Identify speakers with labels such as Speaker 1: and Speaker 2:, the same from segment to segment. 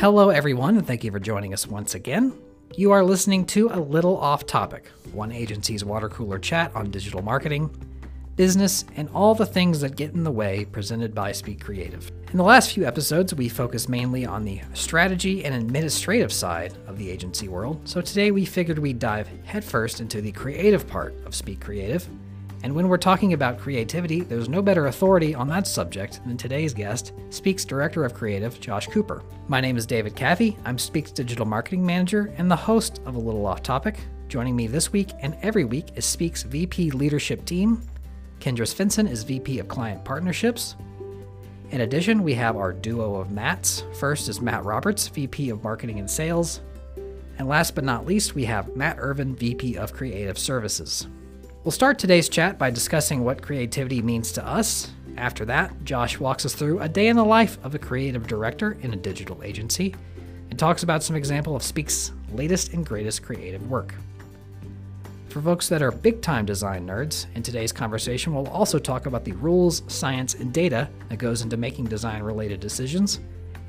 Speaker 1: Hello, everyone, and thank you for joining us once again. You are listening to A Little Off Topic, one agency's water cooler chat on digital marketing, business, and all the things that get in the way presented by Speak Creative. In the last few episodes, we focused mainly on the strategy and administrative side of the agency world, so today we figured we'd dive headfirst into the creative part of Speak Creative and when we're talking about creativity, there's no better authority on that subject than today's guest, Speak's Director of Creative, Josh Cooper. My name is David Caffey. I'm Speak's Digital Marketing Manager and the host of A Little Off Topic. Joining me this week and every week is Speak's VP Leadership Team. Kendra Svensson is VP of Client Partnerships. In addition, we have our duo of Matts. First is Matt Roberts, VP of Marketing and Sales. And last but not least, we have Matt Irvin, VP of Creative Services. We'll start today's chat by discussing what creativity means to us. After that, Josh walks us through a day in the life of a creative director in a digital agency and talks about some example of Speak's latest and greatest creative work. For folks that are big time design nerds, in today's conversation, we'll also talk about the rules, science, and data that goes into making design related decisions,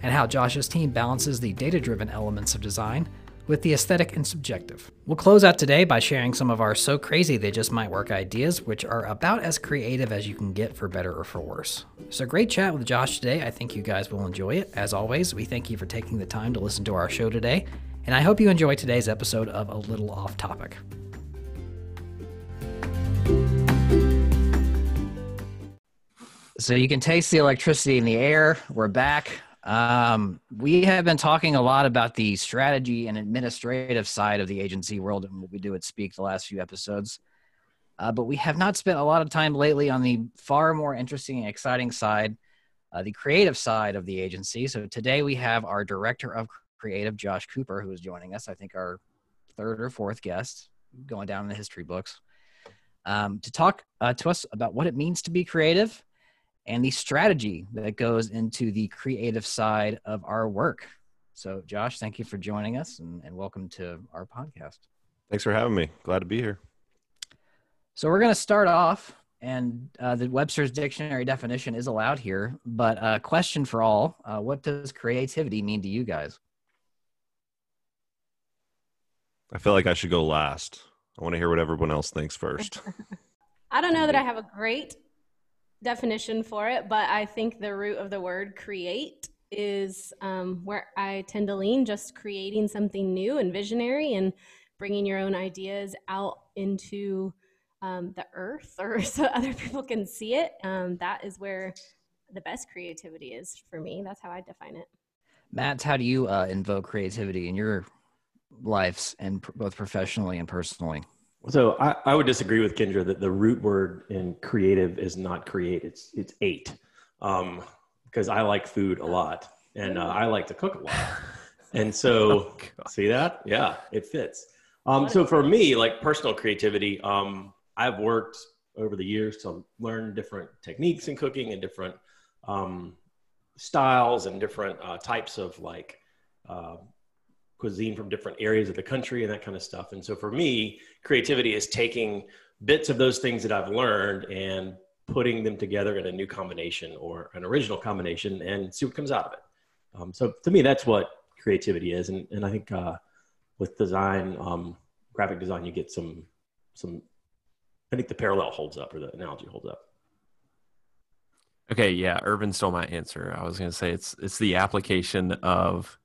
Speaker 1: and how Josh's team balances the data driven elements of design with the aesthetic and subjective. We'll close out today by sharing some of our so crazy they just might work ideas, which are about as creative as you can get for better or for worse. So, great chat with Josh today. I think you guys will enjoy it. As always, we thank you for taking the time to listen to our show today, and I hope you enjoy today's episode of A Little Off Topic. So, you can taste the electricity in the air. We're back. Um, we have been talking a lot about the strategy and administrative side of the agency world and what we do at Speak the last few episodes. Uh, but we have not spent a lot of time lately on the far more interesting and exciting side, uh, the creative side of the agency. So today we have our director of creative, Josh Cooper, who is joining us. I think our third or fourth guest, going down in the history books, um, to talk uh, to us about what it means to be creative and the strategy that goes into the creative side of our work. So, Josh, thank you for joining us and, and welcome to our podcast.
Speaker 2: Thanks for having me. Glad to be here.
Speaker 1: So, we're going to start off, and uh, the Webster's Dictionary definition is allowed here, but a uh, question for all uh, What does creativity mean to you guys?
Speaker 2: I feel like I should go last. I want to hear what everyone else thinks first.
Speaker 3: I don't know that I have a great definition for it, but I think the root of the word create is um, where I tend to lean, just creating something new and visionary and bringing your own ideas out into um, the earth or so other people can see it. Um, that is where the best creativity is for me. That's how I define it.
Speaker 1: Matt, how do you uh, invoke creativity in your lives and pr- both professionally and personally?
Speaker 4: So I, I would disagree with Kendra that the root word in creative is not create. It's it's ate, um, because I like food a lot and uh, I like to cook a lot, and so oh, see that yeah it fits. Um, so for me, like personal creativity, um, I've worked over the years to learn different techniques in cooking and different um, styles and different uh, types of like uh, cuisine from different areas of the country and that kind of stuff. And so for me, creativity is taking bits of those things that I've learned and putting them together in a new combination or an original combination and see what comes out of it. Um, so to me, that's what creativity is. And, and I think uh, with design, um, graphic design, you get some, some, I think the parallel holds up or the analogy holds up.
Speaker 5: Okay, yeah, Irvin stole my answer. I was going to say it's it's the application of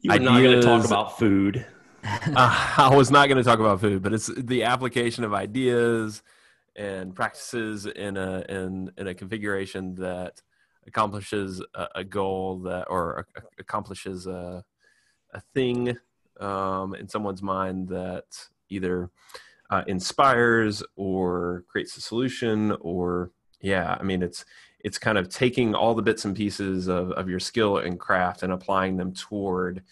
Speaker 4: you were not going to talk about food.
Speaker 5: uh, I was not going to talk about food, but it's the application of ideas and practices in a in in a configuration that accomplishes a, a goal that or a, accomplishes a a thing um, in someone's mind that either uh, inspires or creates a solution or yeah i mean it's it's kind of taking all the bits and pieces of, of your skill and craft and applying them toward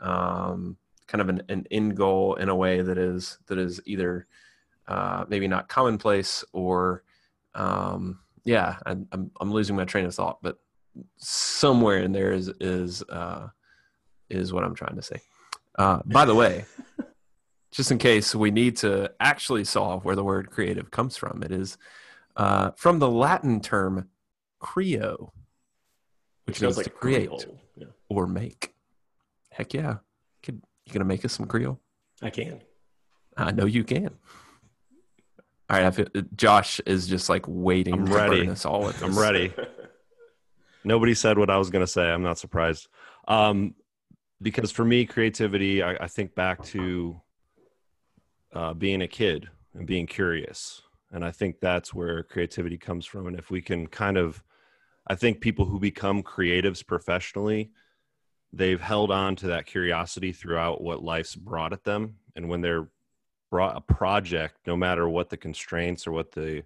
Speaker 5: um, kind of an, an end goal in a way that is that is either uh, maybe not commonplace or um, yeah I'm, I'm, I'm losing my train of thought but somewhere in there is is uh, is what I'm trying to say. Uh, by the way just in case we need to actually solve where the word creative comes from it is uh, from the Latin term creo, which means like to create yeah. or make. Heck yeah. Could, you gonna make us some Creole?
Speaker 4: I can.
Speaker 5: I know you can. All right, I feel Josh is just like waiting.
Speaker 2: I'm
Speaker 5: to
Speaker 2: ready.
Speaker 5: burn us all with
Speaker 2: I'm ready. Nobody said what I was going to say. I'm not surprised. Um, because for me, creativity, I, I think back to uh, being a kid and being curious. And I think that's where creativity comes from. And if we can kind of, I think people who become creatives professionally, they've held on to that curiosity throughout what life's brought at them. And when they're brought a project, no matter what the constraints or what the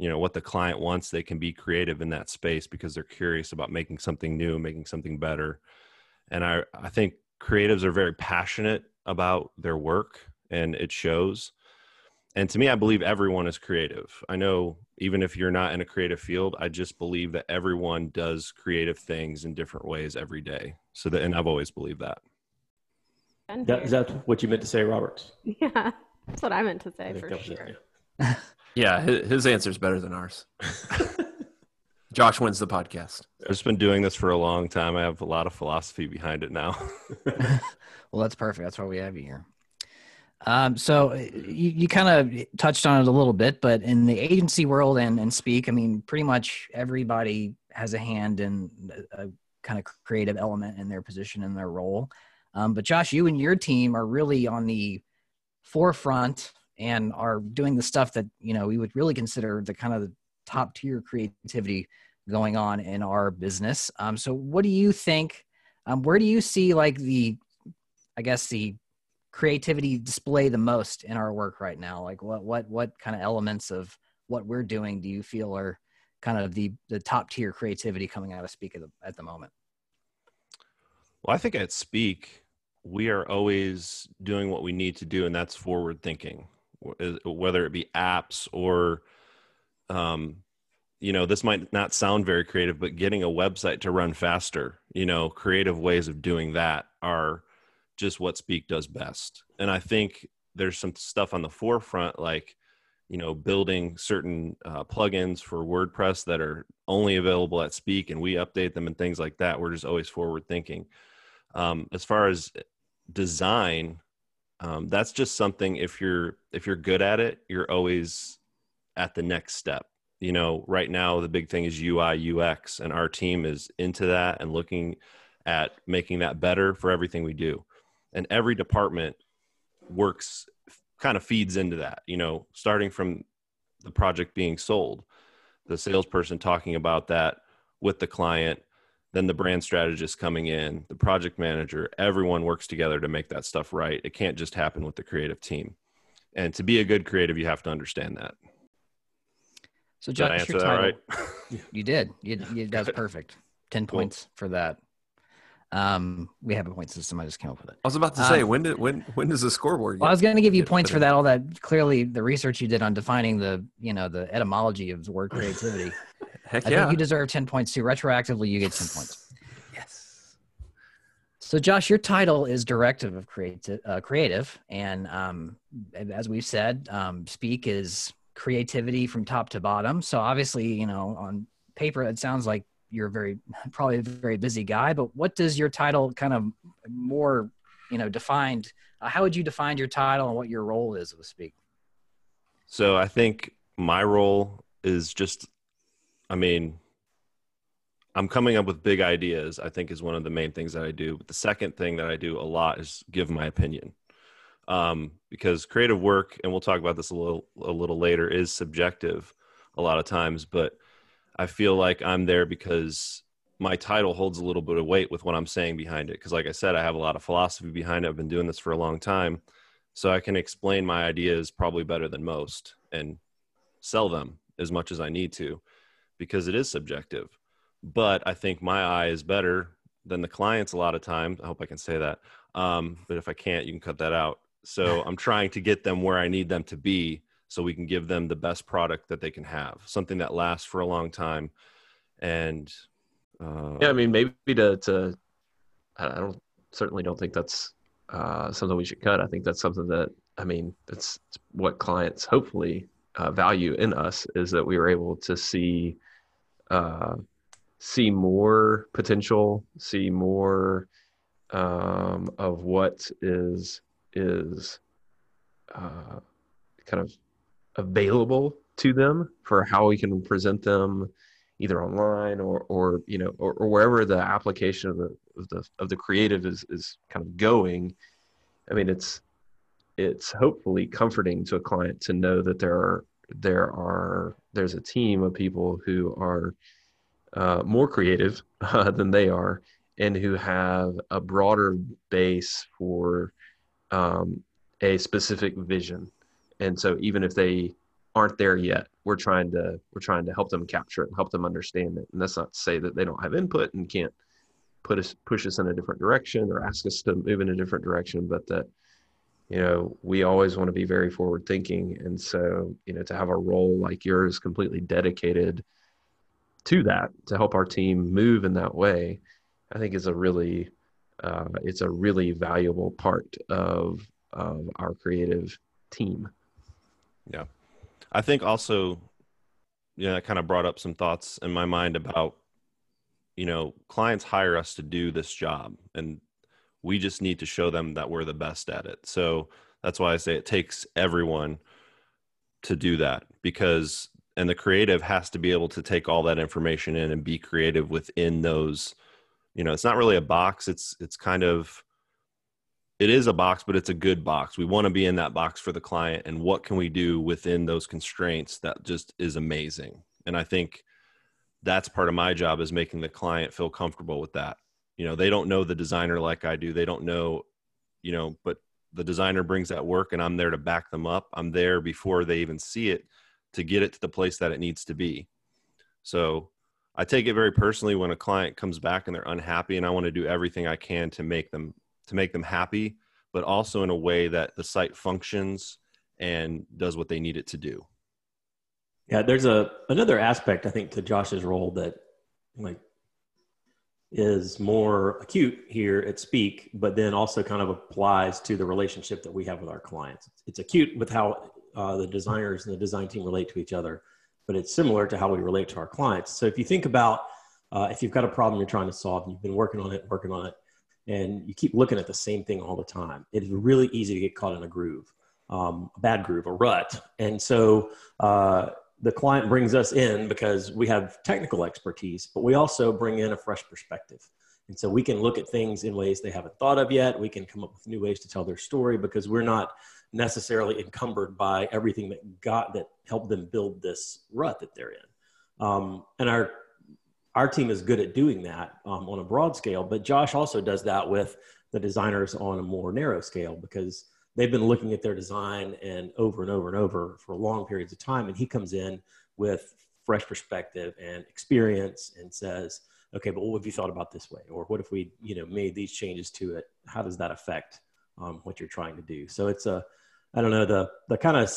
Speaker 2: you know what the client wants they can be creative in that space because they're curious about making something new making something better and i i think creatives are very passionate about their work and it shows and to me i believe everyone is creative i know even if you're not in a creative field i just believe that everyone does creative things in different ways every day so that and i've always believed that
Speaker 3: that is
Speaker 4: That,
Speaker 3: here.
Speaker 4: is that what you meant to say, roberts
Speaker 3: yeah, that's what I meant to say for
Speaker 4: that it,
Speaker 3: sure.
Speaker 4: yeah.
Speaker 5: Yeah, his, his answer is better than ours. Josh wins the podcast.
Speaker 2: i've just been doing this for a long time i have a lot of philosophy behind it now
Speaker 1: Well, that's perfect. That's why we have you here. Um, so uh, you, you kind of touched on it a little bit, but in the agency world and, and speak, I mean, pretty much everybody has a hand in a, a kind of creative element in their position and their role. Um, but Josh, you and your team are really on the forefront and are doing the stuff that, you know, we would really consider the kind of the top tier creativity going on in our business. Um, so what do you think? Um, where do you see like the I guess the creativity display the most in our work right now? Like what what what kind of elements of what we're doing do you feel are kind of the the top tier creativity coming out of Speak at the, at the moment?
Speaker 2: Well, I think at Speak, we are always doing what we need to do, and that's forward thinking, whether it be apps or, um, you know, this might not sound very creative, but getting a website to run faster, you know, creative ways of doing that are just what Speak does best. And I think there's some stuff on the forefront, like, you know, building certain uh, plugins for WordPress that are only available at Speak, and we update them and things like that. We're just always forward thinking um, as far as design um, that's just something if you're if you're good at it you're always at the next step you know right now the big thing is ui ux and our team is into that and looking at making that better for everything we do and every department works kind of feeds into that you know starting from the project being sold the salesperson talking about that with the client then the brand strategist coming in, the project manager, everyone works together to make that stuff right. It can't just happen with the creative team. And to be a good creative, you have to understand that.
Speaker 1: So Josh, your title,
Speaker 2: right?
Speaker 1: you did. You, you that's perfect. Ten
Speaker 2: Cool.
Speaker 1: points for that. Um, we have a point system. I just came up with it.
Speaker 5: I was about to
Speaker 1: Um,
Speaker 5: say when did when when does the scoreboard?
Speaker 1: Well, I was going to give you points for that. All that clearly the research you did on defining the you know the etymology of the word creativity.
Speaker 5: Heck
Speaker 1: I
Speaker 5: yeah!
Speaker 1: think you deserve ten points too. Retroactively, you get ten points.
Speaker 5: yes.
Speaker 1: So, Josh, your title is Directive of Creative, uh, creative and um, as we've said, um, Speak is creativity from top to bottom. So, obviously, you know, on paper, it sounds like you're very, probably a very busy guy. But what does your title kind of more, you know, defined? Uh, how would you define your title and what your role is with Speak?
Speaker 2: So I think my role is just, I mean, I'm coming up with big ideas, I think is one of the main things that I do. But the second thing that I do a lot is give my opinion. Um, because creative work, and we'll talk about this a little a little later, is subjective a lot of times, but I feel like I'm there because my title holds a little bit of weight with what I'm saying behind it. Because, like I said, I have a lot of philosophy behind it. I've been doing this for a long time. So I can explain my ideas probably better than most and sell them as much as I need to because it is subjective. But I think my eye is better than the client's a lot of times. I hope I can say that. Um, but if I can't, you can cut that out. So I'm trying to get them where I need them to be so we can give them the best product that they can have, something that lasts for a long time. And uh,
Speaker 5: Yeah, I mean, maybe to to I I don't certainly don't think that's uh, something we should cut. I think that's something that I mean, that's what clients hopefully uh, value in us is that we were able to see uh, see more potential, see more um, of what is is uh, kind of available to them for how we can present them either online or or you know or, or wherever the application of the of the of the creative is is kind of going. I mean it's it's hopefully comforting to a client to know that there are there are there's a team of people who are uh, more creative uh, than they are and who have a broader base for um, a specific vision and so even if they aren't there yet we're trying to we're trying to help them capture it and help them understand it. And that's not to say that they don't have input and can't put us push us in a different direction or ask us to move in a different direction but that you know we always want to be very forward thinking and so you know to have a role like yours completely dedicated to that to help our team move in that way i think is a really uh, it's a really valuable part of of our creative team
Speaker 2: yeah I think also, yeah, that kind of brought up some thoughts in my mind about, you know, clients hire us to do this job and we just need to show them that we're the best at it. So that's why I say it takes everyone to do that because, and the creative has to be able to take all that information in and be creative within those, you know, it's not really a box. It's, it's kind of, it is a box, but it's a good box. We want to be in that box for the client. And what can we do within those constraints that just is amazing? And I think that's part of my job is making the client feel comfortable with that. You know, they don't know the designer like I do. They don't know, you know, but the designer brings that work and I'm there to back them up. I'm there before they even see it to get it to the place that it needs to be. So I take it very personally when a client comes back and they're unhappy and I want to do everything I can to make them to make them happy, but also in a way that the site functions and does what they need it to do.
Speaker 4: Yeah, there's a another aspect I think to Josh's role that like is more acute here at Speak, but then also kind of applies to the relationship that we have with our clients. It's acute with how uh, the designers and the design team relate to each other, but it's similar to how we relate to our clients. So if you think about uh, if you've got a problem you're trying to solve, and you've been working on it, working on it, and you keep looking at the same thing all the time, it is really easy to get caught in a groove, um, a bad groove, a rut. And so uh, the client brings us in because we have technical expertise, but we also bring in a fresh perspective. And so we can look at things in ways they haven't thought of yet. We can come up with new ways to tell their story because we're not necessarily encumbered by everything that got that helped them build this rut that they're in. Um, and our our team is good at doing that um, on a broad scale, but Josh also does that with the designers on a more narrow scale because they've been looking at their design and over and over and over for long periods of time. And he comes in with fresh perspective and experience and says, okay, but what have you thought about this way? Or what if we, you know, made these changes to it? How does that affect um, what you're trying to do? So it's a, I don't know, the, the kind of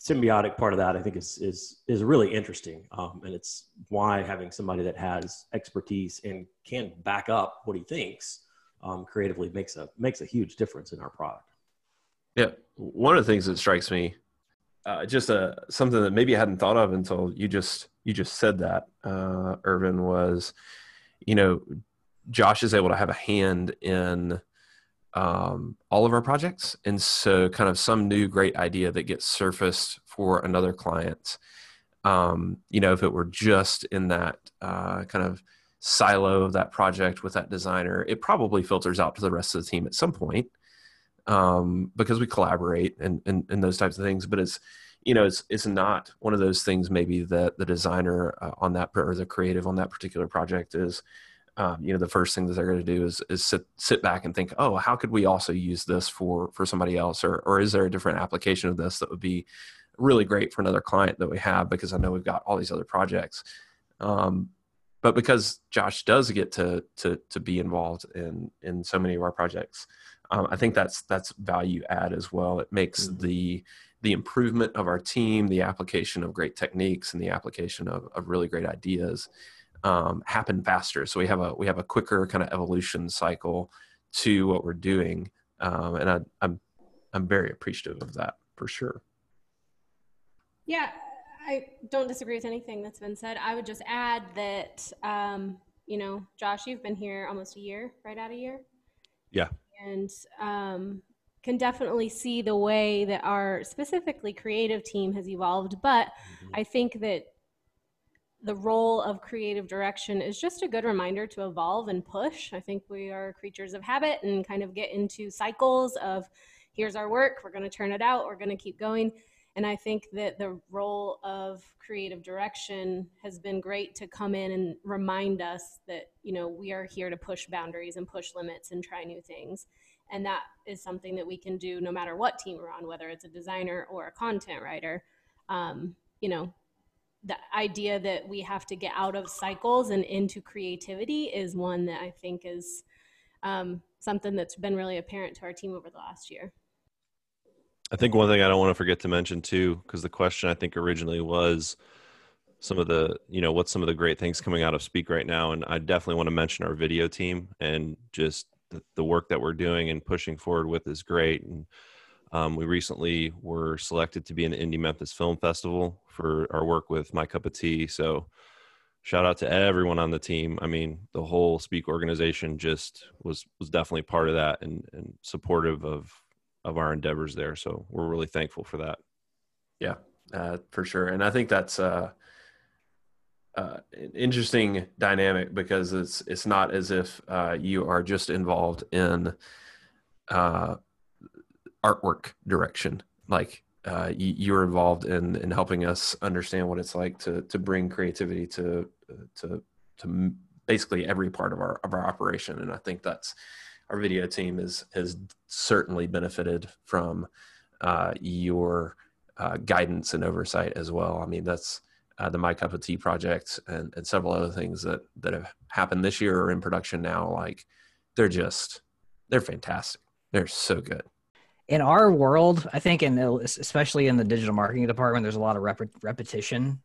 Speaker 4: symbiotic part of that I think is is is really interesting, um, and it's why having somebody that has expertise and can back up what he thinks um, creatively makes a makes a huge difference in our product.
Speaker 5: Yeah, one of the things that strikes me, uh, just a uh, something that maybe I hadn't thought of until you just you just said that, uh, Irvin was, you know, Josh is able to have a hand in um, all of our projects. And so, kind of some new great idea that gets surfaced for another client. Um, you know, if it were just in that uh, kind of silo of that project with that designer, it probably filters out to the rest of the team at some point um, because we collaborate and, and, and those types of things. But it's, you know, it's it's not one of those things maybe that the designer uh, on that or the creative on that particular project is um, you know the first thing that they're going to do is is sit sit back and think oh how could we also use this for for somebody else? Or or is there a different application of this that would be really great for another client that we have? Because I know we've got all these other projects. Um, but because Josh does get to to to be involved in in so many of our projects um, I think that's that's value add as well. It makes mm-hmm. the the improvement of our team the application of great techniques and the application of, of really great ideas um, happen faster. So we have a we have a quicker kind of evolution cycle to what we're doing, um, and I, I'm I'm very appreciative of that for sure.
Speaker 3: Yeah, I don't disagree with anything that's been said. I would just add that um, you know, Josh, you've been here almost a year, right out a year,
Speaker 2: Yeah.
Speaker 3: And um, can definitely see the way that our specifically creative team has evolved. But mm-hmm. I think that the role of creative direction is just a good reminder to evolve and push. I think we are creatures of habit and kind of get into cycles of here's our work, we're going to turn it out, we're going to keep going. And I think that the role of creative direction has been great to come in and remind us that, you know, we are here to push boundaries and push limits and try new things. And that is something that we can do no matter what team we're on, whether it's a designer or a content writer. Um, you know, the idea that we have to get out of cycles and into creativity is one that I think is um, something that's been really apparent to our team over the last year.
Speaker 2: I think one thing I don't want to forget to mention too, because the question I think originally was some of the, you know, what's some of the great things coming out of Speak right now. And I definitely want to mention our video team and just the, the work that we're doing and pushing forward with is great. And um, we recently were selected to be in the Indie Memphis Film Festival for our work with My Cup of Tea. So shout out to everyone on the team. I mean, the whole Speak organization just was was definitely part of that and, and supportive of of our endeavors there. So we're really thankful for that.
Speaker 5: Yeah, uh, for sure. And I think that's uh, uh, an interesting dynamic because it's it's not as if uh, you are just involved in uh, artwork direction. Like uh, you, you're involved in in helping us understand what it's like to to bring creativity to to to basically every part of our of our operation. And I think that's our video team is has certainly benefited from uh, your uh, guidance and oversight as well. I mean, that's uh, the My Cup of Tea project and, and several other things that that have happened this year or in production now. Like, they're just they're fantastic. They're so good.
Speaker 1: In our world, I think, in especially in the digital marketing department, there's a lot of rep- repetition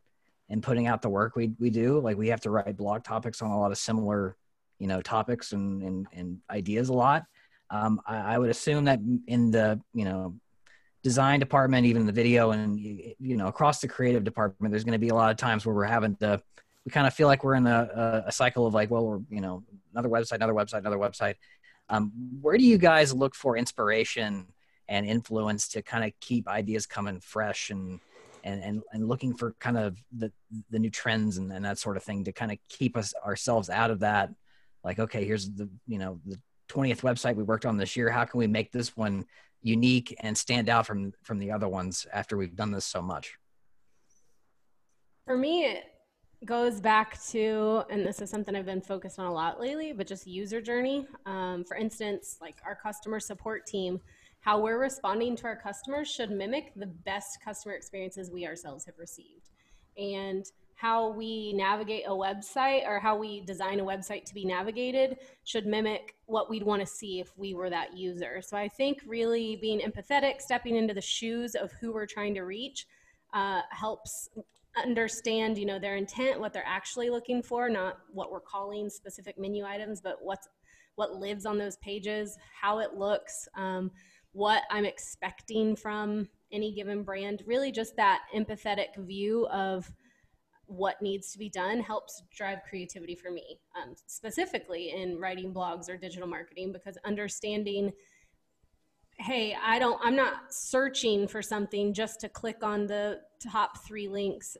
Speaker 1: in putting out the work we we do. Like, we have to write blog topics on a lot of similar you know topics and and, and ideas a lot. Um, I, I, would assume that in the you know design department, even the video, and you know across the creative department, there's going to be a lot of times where we're having to we kind of feel like we're in a, a, cycle of like, well, we're you know another website, another website, another website. Um, where do you guys look for inspiration and influence to kind of keep ideas coming fresh and and and, and looking for kind of the the new trends and, and that sort of thing to kind of keep us ourselves out of that like okay here's the you know the 20th website we worked on this year. How can we make this one unique and stand out from from the other ones after we've done this so much?
Speaker 3: For me it goes back to and this is something i've been focused on a lot lately but just user journey. Um, for instance like our customer support team how we're responding to our customers should mimic the best customer experiences we ourselves have received and how we navigate a website or how we design a website to be navigated should mimic what we'd want to see if we were that user. So I think really being empathetic, stepping into the shoes of who we're trying to reach, uh, helps understand you know their intent what they're actually looking for not what we're calling specific menu items but what's what lives on those pages how it looks um, what i'm expecting from any given brand really just that empathetic view of what needs to be done helps drive creativity for me, um, specifically in writing blogs or digital marketing, because understanding, hey, I don't, I'm not searching for something just to click on the top three links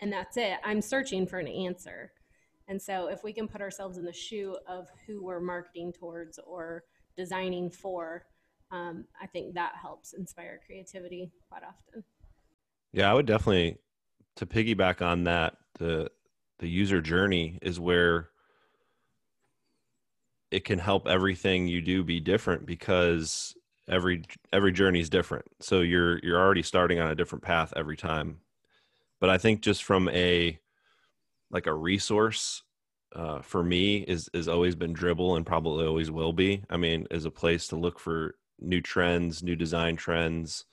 Speaker 3: and that's it. I'm searching for an answer. And so if we can put ourselves in the shoe of who we're marketing towards or designing for, um, I think that helps inspire creativity quite often.
Speaker 2: Yeah, I would definitely to piggyback on that, the the user journey is where it can help everything you do be different because every every journey is different. So you're you're already starting on a different path every time. But I think just from a like a resource uh, for me is is always been Dribbble and probably always will be. I mean, is a place to look for new trends, new design trends,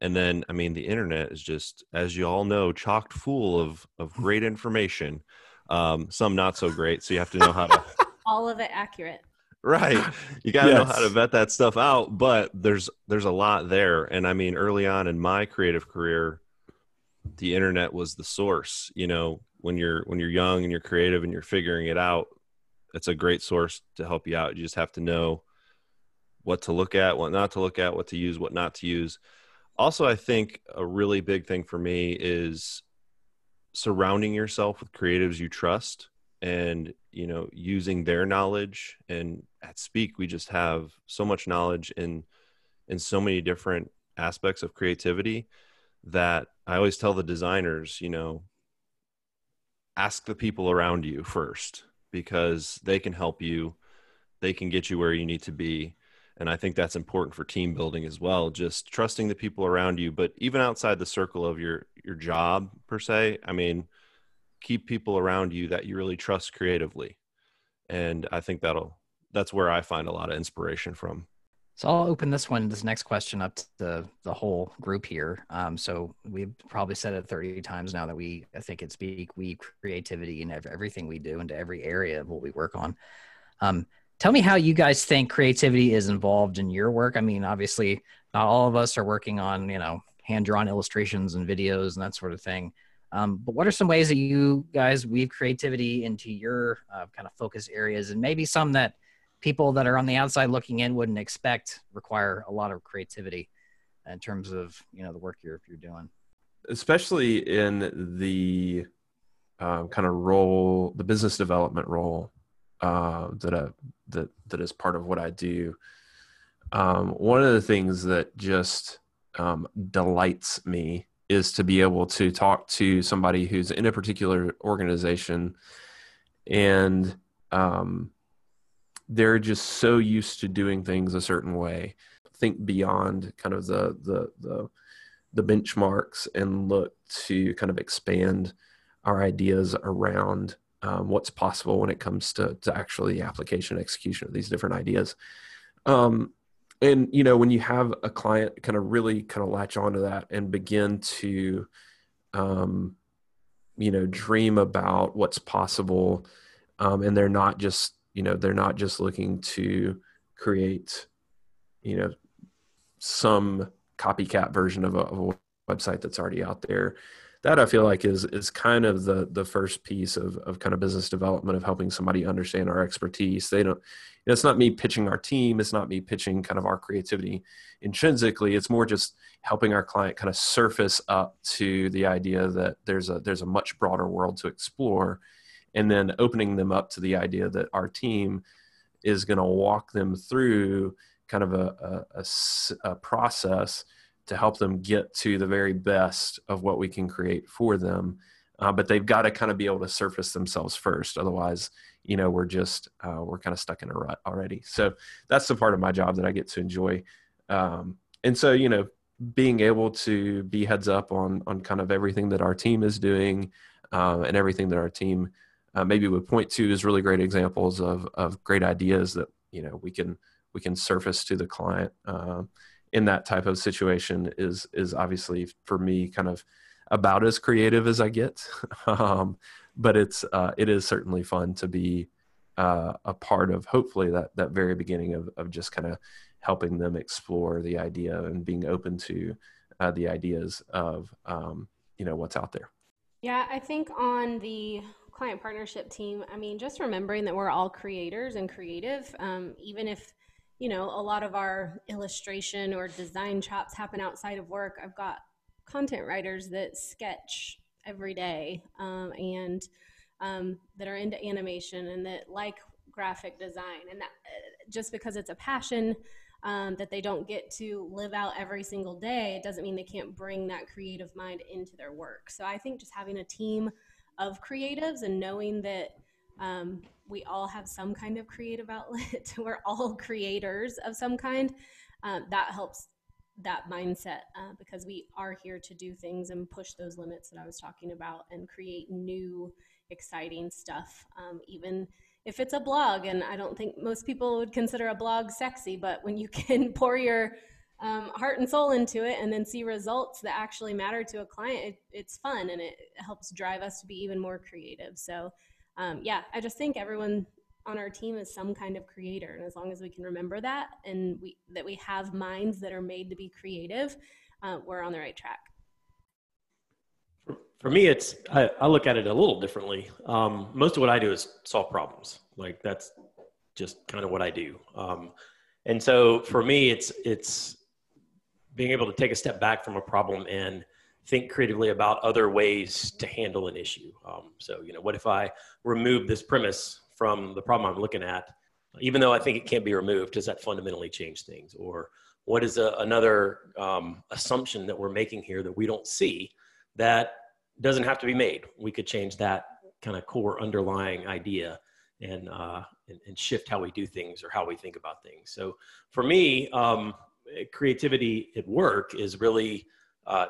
Speaker 2: and then i mean the internet is just as you all know chocked full of of great information um, some not so great so you have to know how to
Speaker 3: all of it accurate.
Speaker 2: Right. You got to yes. know how to vet that stuff out but there's there's a lot there. And i mean early on in my creative career the internet was the source you know when you're when you're young and you're creative and you're figuring it out it's a great source to help you out. You just have to know what to look at, what not to look at, what to use, what not to use. Also, I think a really big thing for me is surrounding yourself with creatives you trust and you know using their knowledge. And at speak we just have so much knowledge in in so many different aspects of creativity that i always tell the designers you know ask the people around you first because they can help you. They can get you where you need to be and i think that's important for team building as well just trusting the people around you but even outside the circle of your your job per se i mean keep people around you that you really trust creatively and i think that'll that's where i find a lot of inspiration from
Speaker 1: so I'll open this one, this next question up to the, the whole group here. Um, so we've probably said it 30 times now that we, I think it's Speak, we creativity in everything we do into every area of what we work on. Um, tell me how you guys think creativity is involved in your work. I mean, obviously not all of us are working on, you know, hand drawn illustrations and videos and that sort of thing. Um, but what are some ways that you guys weave creativity into your uh, kind of focus areas and maybe some that people that are on the outside looking in wouldn't expect require a lot of creativity in terms of you know the work you're you're doing
Speaker 5: especially in the um, kind of role the business development role uh, that I, that that is part of what I do. Um, one of the things that just um, delights me is to be able to talk to somebody who's in a particular organization and um, they're just so used to doing things a certain way. Think beyond kind of the the the, the benchmarks and look to kind of expand our ideas around um, what's possible when it comes to, to actually application execution of these different ideas. Um, and you know when you have a client kind of really kind of latch onto that and begin to um, you know dream about what's possible um, and they're not just you know they're not just looking to create you know some copycat version of a, of a website that's already out there that I feel like is is kind of the the first piece of of kind of business development of helping somebody understand our expertise. They don't, you know, it's not me pitching our team. It's not me pitching kind of our creativity intrinsically. It's more just helping our client kind of surface up to the idea that there's a there's a much broader world to explore, and then opening them up to the idea that our team is going to walk them through kind of a, a, a, a process to help them get to the very best of what we can create for them. Uh, but they've got to kind of be able to surface themselves first. Otherwise, you know, we're just, uh, we're kind of stuck in a rut already. So that's the part of my job that I get to enjoy. Um, and so, you know, being able to be heads up on, on kind of everything that our team is doing uh, and everything that our team uh, maybe would point to is really great examples of, of great ideas that, you know, we can, we can surface to the client. Um, in that type of situation is is obviously for me kind of about as creative as I get. um, but it's uh, it is certainly fun to be uh, a part of hopefully that that very beginning of of just kind of helping them explore the idea and being open to uh, the ideas of um, you know what's out there.
Speaker 3: Yeah, I think on the client partnership team, I mean, just remembering that we're all creators and creative, um, even if you know, a lot of our illustration or design chops happen outside of work. I've got content writers that sketch every day um, and um, that are into animation and that like graphic design. And that uh, just because it's a passion um, that they don't get to live out every single day, it doesn't mean they can't bring that creative mind into their work. So I think just having a team of creatives and knowing that um, we all have some kind of creative outlet. We're all creators of some kind. Um, that helps that mindset uh, because we are here to do things and push those limits that I was talking about and create new, exciting stuff. Um, even if it's a blog, and I don't think most people would consider a blog sexy, but when you can pour your um, heart and soul into it and then see results that actually matter to a client, it, it's fun and it helps drive us to be even more creative. So um, yeah, I just think everyone on our team is some kind of creator, and as long as we can remember that and we that we have minds that are made to be creative, uh, we're on the right track.
Speaker 4: For me, it's I, I look at it a little differently. Um, most of what I do is solve problems. Like that's just kind of what I do. Um, And so for me, it's it's being able to take a step back from a problem and think creatively about other ways to handle an issue. Um, so you know, what if I remove this premise from the problem I'm looking at, even though I think it can't be removed? Does that fundamentally change things? Or what is a, another um, assumption that we're making here that we don't see that doesn't have to be made? We could change that kind of core underlying idea and, uh, and, and shift how we do things or how we think about things. So for me, um, creativity at work is really uh,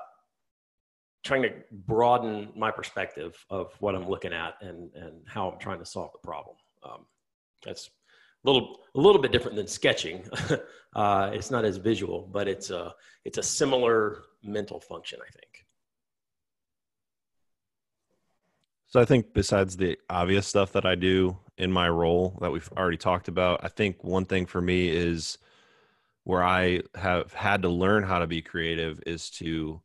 Speaker 4: trying to broaden my perspective of what I'm looking at and, and how I'm trying to solve the problem. Um, that's a little, a little bit different than sketching. uh, it's not as visual, but it's a, it's a similar mental function, I think.
Speaker 2: So I think besides the obvious stuff that I do in my role that we've already talked about, I think one thing for me is where I have had to learn how to be creative is to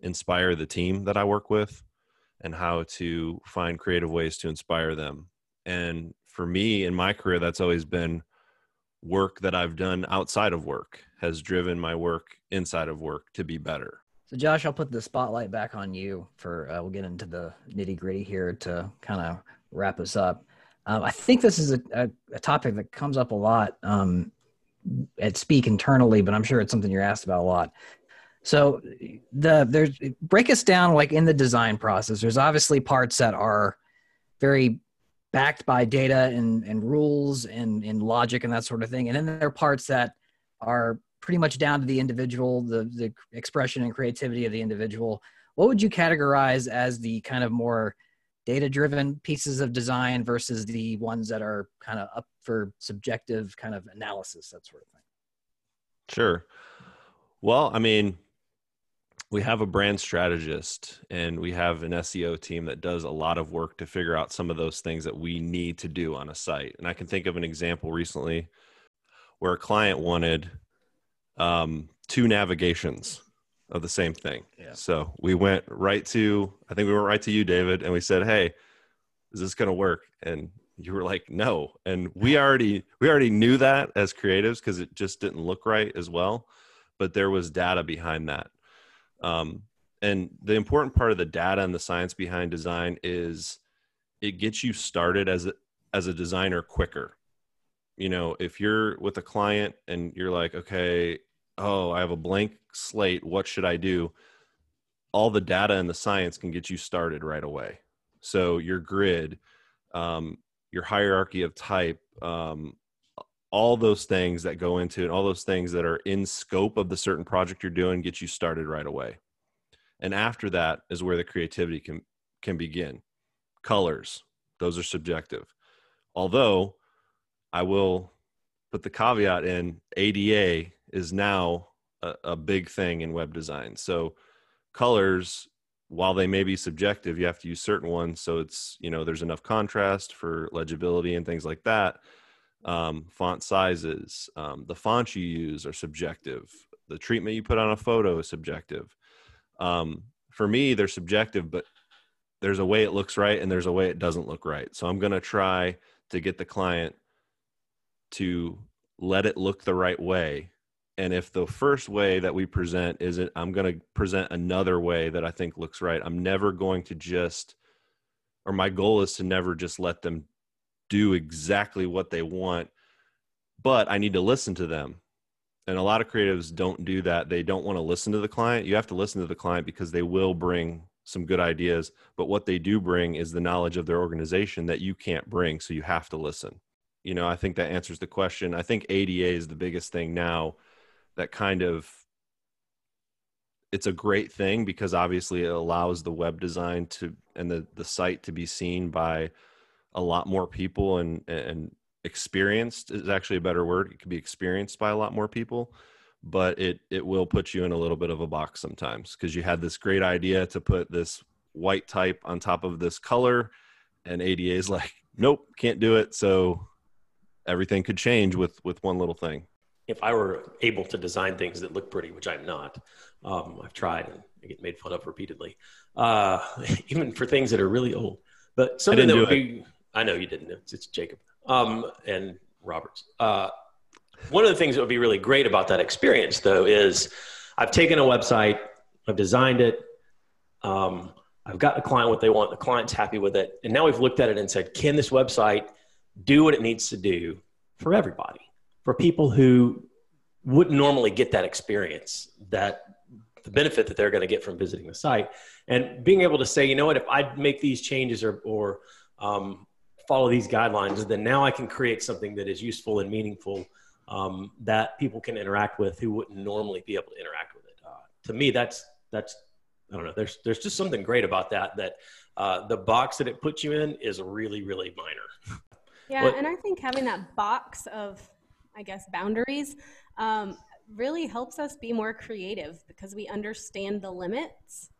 Speaker 2: inspire the team that I work with and how to find creative ways to inspire them. And for me in my career, that's always been work that I've done outside of work has driven my work inside of work to be better.
Speaker 1: So, Josh, I'll put the spotlight back on you for uh, we'll get into the nitty gritty here to kind of wrap us up. Um, I think this is a, a, a, topic that comes up a lot um, at Speak internally, but I'm sure it's something you're asked about a lot. So, the there's break us down like in the design process. There's obviously parts that are very backed by data and, and rules and, and logic and that sort of thing, and then there are parts that are pretty much down to the individual, the the expression and creativity of the individual. What would you categorize as the kind of more data driven pieces of design versus the ones that are kind of up for subjective kind of analysis, that sort of thing?
Speaker 2: Sure. Well, I mean, we have a brand strategist and we have an SEO team that does a lot of work to figure out some of those things that we need to do on a site. And I can think of an example recently where a client wanted um, two navigations of the same thing. Yeah. So we went right to, I think we went right to you, David, and we said, "Hey, is this going to work?" And you were like, "No." And we already we already knew that as creatives because it just didn't look right as well. But there was data behind that. Um, and the important part of the data and the science behind design is it gets you started as a, as a designer quicker. You know, if you're with a client and you're like, okay, oh, I have a blank slate. What should I do? All the data and the science can get you started right away. So your grid, um, your hierarchy of type, um, all those things that go into it, all those things that are in scope of the certain project you're doing, get you started right away. And after that is where the creativity can can begin. Colors, those are subjective. Although I will put the caveat in ADA is now a, a big thing in web design. So colors, while they may be subjective, you have to use certain ones. So it's, you know, there's enough contrast for legibility and things like that. Um, font sizes, um, the fonts you use are subjective. The treatment you put on a photo is subjective. Um, for me, they're subjective, but there's a way it looks right and there's a way it doesn't look right. So I'm going to try to get the client to let it look the right way and if the first way that we present isn't i'm going to present another way that i think looks right i'm never going to just or my goal is to never just let them do exactly what they want but i need to listen to them. And a lot of creatives don't do that. They don't want to listen to the client. You have to listen to the client because they will bring some good ideas but what they do bring is the knowledge of their organization that you can't bring so you have to listen. You know i think that answers the question. I think ada is the biggest thing now that kind of it's a great thing because obviously it allows the web design to and the the site to be seen by a lot more people and and experienced is actually a better word. It can be experienced by a lot more people but it it will put you in a little bit of a box sometimes because you had this great idea to put this white type on top of this color and ada is like nope can't do it. So everything could change with with one little thing.
Speaker 4: If I were able to design things that look pretty, which I'm not, um, I've tried and I get made fun of repeatedly, uh, even for things that are really old. But something that would be, I know you didn't. It's, it's Jacob um, and Roberts. Uh, one of the things that would be really great about that experience, though, is I've taken a website, I've designed it, um, I've got the client what they want, the client's happy with it, and now we've looked at it and said, can this website do what it needs to do for everybody, for people who wouldn't normally get that experience, that the benefit that they're going to get from visiting the site, and being able to say, you know what, if I make these changes or or um, follow these guidelines, then now I can create something that is useful and meaningful um, that people can interact with who wouldn't normally be able to interact with it. Uh, to me, that's that's I don't know. There's there's just something great about that. That uh, the box that it puts you in is really really minor.
Speaker 3: Yeah, but, and I think having that box of I guess boundaries um, really helps us be more creative because we understand the limits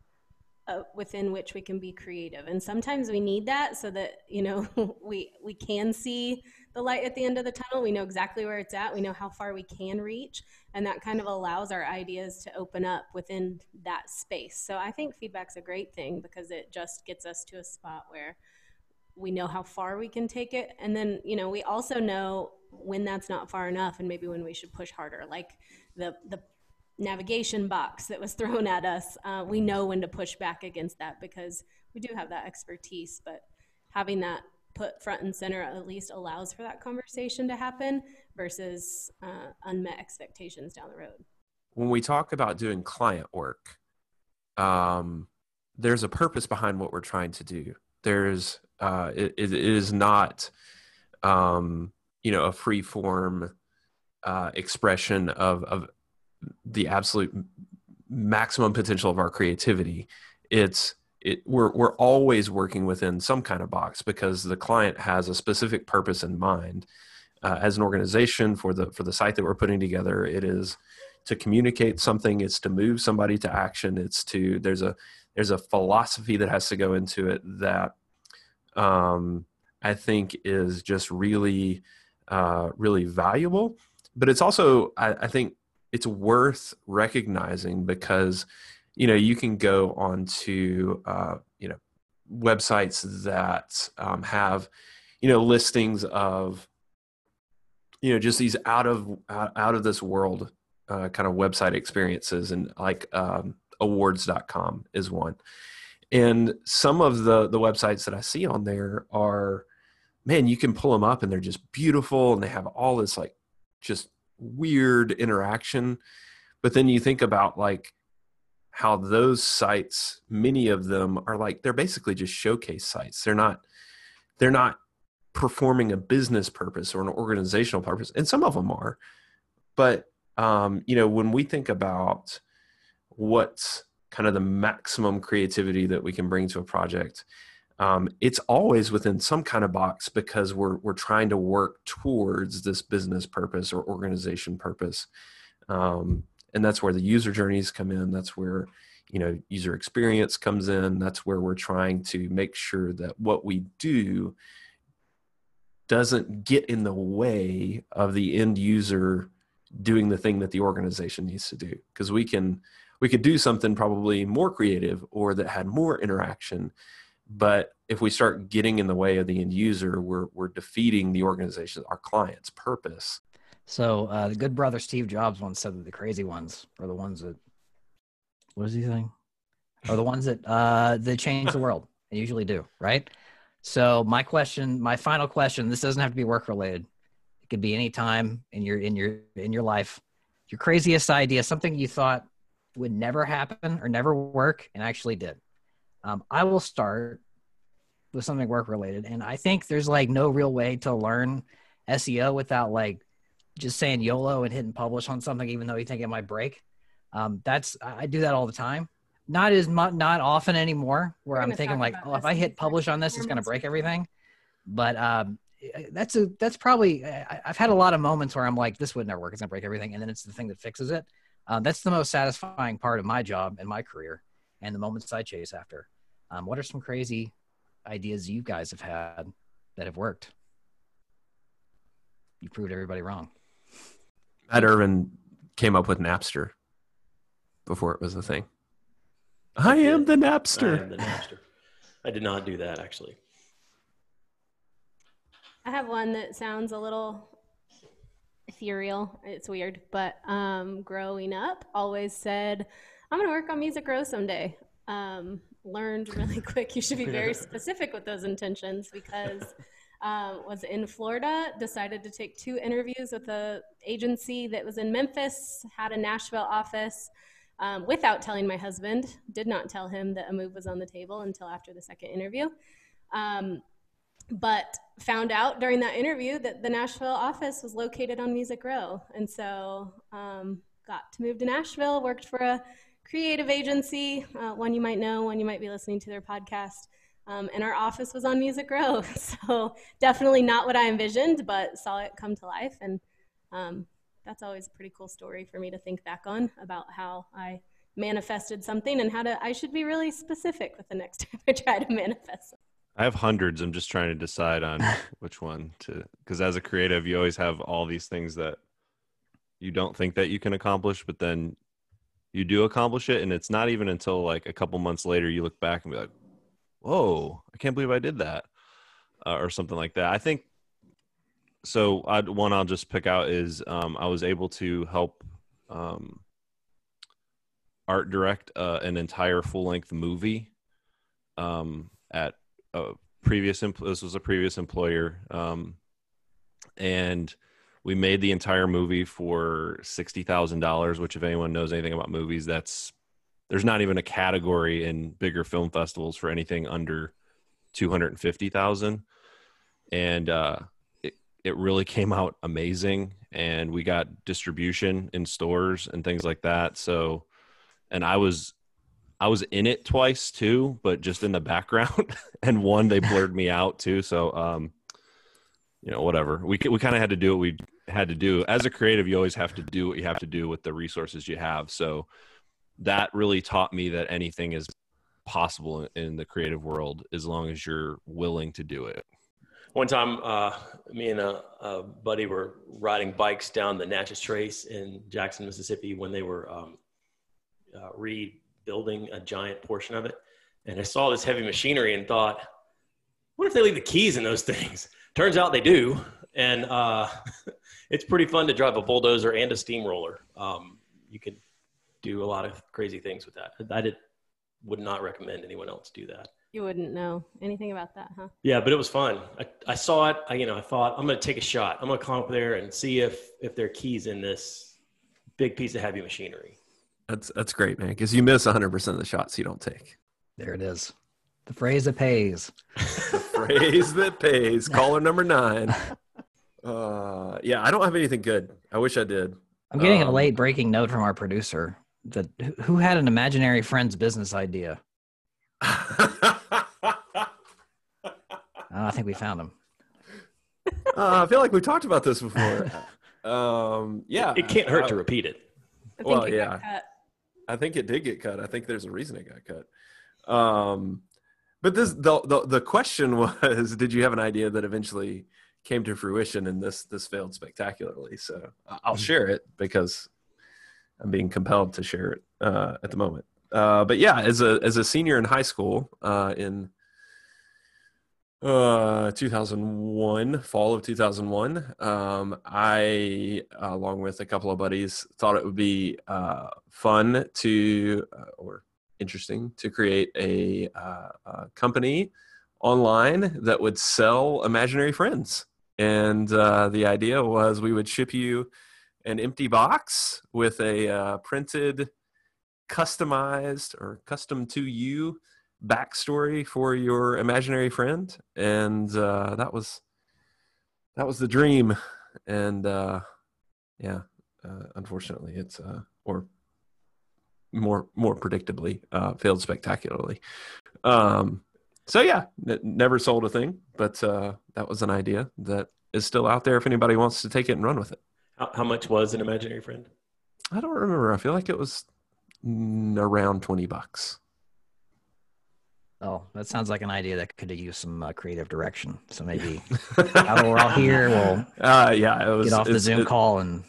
Speaker 3: uh, within which we can be creative. And sometimes we need that so that you know we we can see the light at the end of the tunnel. We know exactly where it's at. We know how far we can reach. And that kind of allows our ideas to open up within that space. So i think feedback's a great thing because it just gets us to a spot where we know how far we can take it. And then you know we also know when that's not far enough and maybe when we should push harder. Like the the navigation box that was thrown at us, uh, we know when to push back against that because we do have that expertise. But having that put front and center at least allows for that conversation to happen versus uh, unmet expectations down the road.
Speaker 5: When we talk about doing client work, um, there's a purpose behind what we're trying to do. There's uh, it, it is not um, you know a free form uh, expression of, of the absolute maximum potential of our creativity it's it, we're we're always working within some kind of box because the client has a specific purpose in mind. Uh, as an organization for the for the site that we're putting together it is to communicate something it's to move somebody to action it's to there's a there's a philosophy that has to go into it that um, i think is just really uh, really valuable. But it's also I, I think it's worth recognizing because you know you can go onto uh, you know websites that um, have you know listings of you know just these out of out of this world uh, kind of website experiences and like um, awwwards.com is one. And some of the the websites that i see on there are man you can pull them up and they're just beautiful and they have all this like just weird interaction but then you think about like how those sites many of them are like they're basically just showcase sites. They're not they're not performing a business purpose or an organizational purpose and some of them are. But um, you know when we think about what's kind of the maximum creativity that we can bring to a project um, it's always within some kind of box because we're we're trying to work towards this business purpose or organization purpose. Um, and that's where the user journeys come in. That's where you know user experience comes in. That's where we're trying to make sure that what we do doesn't get in the way of the end user doing the thing that the organization needs to do. Because we can we could do something probably more creative or that had more interaction but if we start getting in the way of the end user, we're we're defeating the organization, our client's purpose.
Speaker 1: So uh, the good brother Steve Jobs once said that the crazy ones are the ones that what is he saying? Are the ones that uh, that change the world. They usually do, right? So my question, my final question, this doesn't have to be work related. It could be any time in your in your in your life. Your craziest idea, something you thought would never happen or never work, and actually did. Um, I will start with something work related, and I think there's like no real way to learn SEO without like just saying YOLO and hitting publish on something, even though you think it might break. Um, that's I do that all the time. Not as much, not often anymore. Where I'm thinking like, oh, if I hit publish on this, it's going to break everything. But um, that's a that's probably I, have had a lot of moments where I'm like, this would never work. It's gonna break everything, and then it's the thing that fixes it. Um, that's the most satisfying part of my job and my career, and the moments I chase after. Um, what are some crazy ideas you guys have had that have worked? You proved everybody wrong.
Speaker 5: Matt Irvin came up with Napster before it was a thing. I, I am the Napster.
Speaker 4: I am the Napster. I did not do that actually.
Speaker 3: I have one that sounds a little ethereal. It's weird, but um, growing up, always said, "I'm going to work on Music Row someday." Um, learned really quick you should be very specific with those intentions because um, was in Florida, decided to take two interviews with a agency that was in Memphis, had a Nashville office. Um, without telling my husband, did not tell him that a move was on the table until after the second interview. Um, but found out during that interview that the Nashville office was located on Music Row. And so um, got to move to Nashville, worked for a creative agency, uh, one you might know, one you might be listening to their podcast. Um, and our office was on Music Row. So definitely not what I envisioned, but saw it come to life. And um, that's always a pretty cool story for me to think back on about how I manifested something and how to, I should be really specific with the next time I try to manifest.
Speaker 2: I have hundreds. I'm just trying to decide on which one to, because as a creative, you always have all these things that you don't think that you can accomplish, but then you do accomplish it. And it's not even until like a couple months later you look back and be like, whoa, I can't believe I did that, uh, or something like that. I think so. i one I'll just pick out is um, I was able to help um, art direct uh, an entire full length movie um, at a previous. this was a previous employer, um, and we made the entire movie for sixty thousand dollars. Which, if anyone knows anything about movies, that's there's not even a category in bigger film festivals for anything under 250,000 and uh, it, it really came out amazing and we got distribution in stores and things like that. So and I was I was in it twice too but just in the background and one they blurred me out too. So um you know whatever. We we kind of had to do what we had to do as a creative you always have to do what you have to do with the resources you have so that really taught me that anything is possible in the creative world as long as you're willing to do it.
Speaker 4: One time, uh, me and a, a, buddy were riding bikes down the Natchez Trace in Jackson, Mississippi, when they were um, uh, rebuilding a giant portion of it. And I saw this heavy machinery and thought, what if they leave the keys in those things? Turns out they do. And uh, it's pretty fun to drive a bulldozer and a steamroller. Um, you can do a lot of crazy things with that. I did would not recommend anyone else do that.
Speaker 3: You wouldn't know anything about that, huh?
Speaker 4: Yeah, but it was fun. I, I saw it. I, you know, I thought I'm going to take a shot. I'm going to come up there and see if if there are keys in this big piece of heavy machinery.
Speaker 5: That's that's great, man. Because you miss 100 percent of the shots you don't take.
Speaker 1: There it is. The phrase that pays.
Speaker 5: the phrase that pays. Caller number nine. Uh, yeah, I don't have anything good. I wish I did.
Speaker 1: I'm getting um, a late breaking note from our producer that who had an imaginary friend's business idea. oh, I think we found him.
Speaker 5: Uh, I feel like we talked about this before. Um, yeah,
Speaker 4: it, it can't hurt to repeat it.
Speaker 5: well, it yeah, I think it did get cut. I think there's a reason it got cut. Um, but this the, the the question was, did you have an idea that eventually came to fruition, and this this failed spectacularly? So I'll mm-hmm. share it because I'm being compelled to share it uh, at the moment. Uh, but yeah, as a as a senior in high school uh, in uh, 2001, fall of 2001, um, I, along with a couple of buddies, thought it would be uh, fun to uh, or interesting to create a, uh, a, company online that would sell imaginary friends. And uh, the idea was we would ship you an empty box with a uh, printed, customized or custom to you backstory for your imaginary friend, and uh, that was that was the dream. And uh, yeah, uh, unfortunately, it's uh, or more more predictably uh, failed spectacularly. Um, so yeah, n- never sold a thing, but uh, that was an idea that is still out there if anybody wants to take it and run with it.
Speaker 4: How, how much was an imaginary friend?
Speaker 5: I don't remember. I feel like it was around 20 bucks.
Speaker 1: Oh, that sounds like an idea that could use some uh, creative direction. So maybe now that we're all here, we'll
Speaker 5: uh, yeah,
Speaker 1: was, get off the Zoom it, call and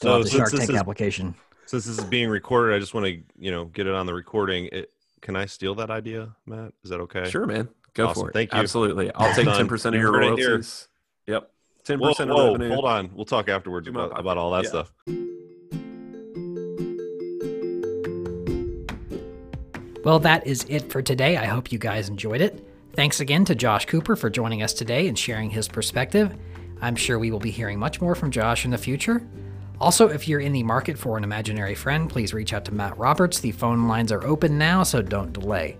Speaker 1: fill out the Shark Tank is, application.
Speaker 2: Since this is being recorded, I just want to you know get it on the recording. It, can I steal that idea, Matt? Is that okay?
Speaker 5: Sure, man. Go
Speaker 2: awesome.
Speaker 5: for it.
Speaker 2: Thank you.
Speaker 5: Absolutely. I'll take ten percent of your royalties.
Speaker 2: Yep.
Speaker 5: Ten
Speaker 2: Whoa,
Speaker 5: percent of
Speaker 2: whoa,
Speaker 5: revenue.
Speaker 2: hold on. We'll talk afterwards about, about all that
Speaker 5: Yeah.
Speaker 2: stuff.
Speaker 1: Well, that is it for today. I hope you guys enjoyed it. Thanks again to Josh Cooper for joining us today and sharing his perspective. I'm sure we will be hearing much more from Josh in the future. Also, if you're in the market for an imaginary friend, please reach out to Matt Roberts. The phone lines are open now, so don't delay.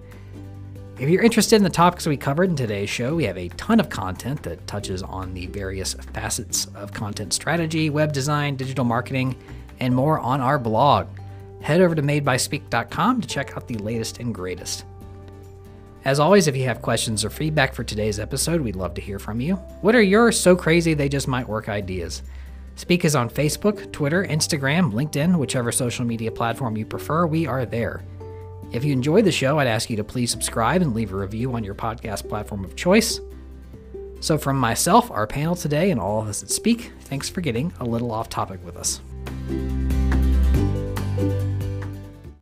Speaker 1: If you're interested in the topics we covered in today's show, we have a ton of content that touches on the various facets of content strategy, web design, digital marketing, and more on our blog. Head over to madebyspeak.com to check out the latest and greatest. As always, if you have questions or feedback for today's episode, we'd love to hear from you. What are your so crazy they just might work ideas? Speak is on Facebook, Twitter, Instagram, LinkedIn, whichever social media platform you prefer, we are there. If you enjoyed the show, I'd ask you to please subscribe and leave a review on your podcast platform of choice. So, from myself, our panel today, and all of us at Speak, thanks for getting a little off topic with us.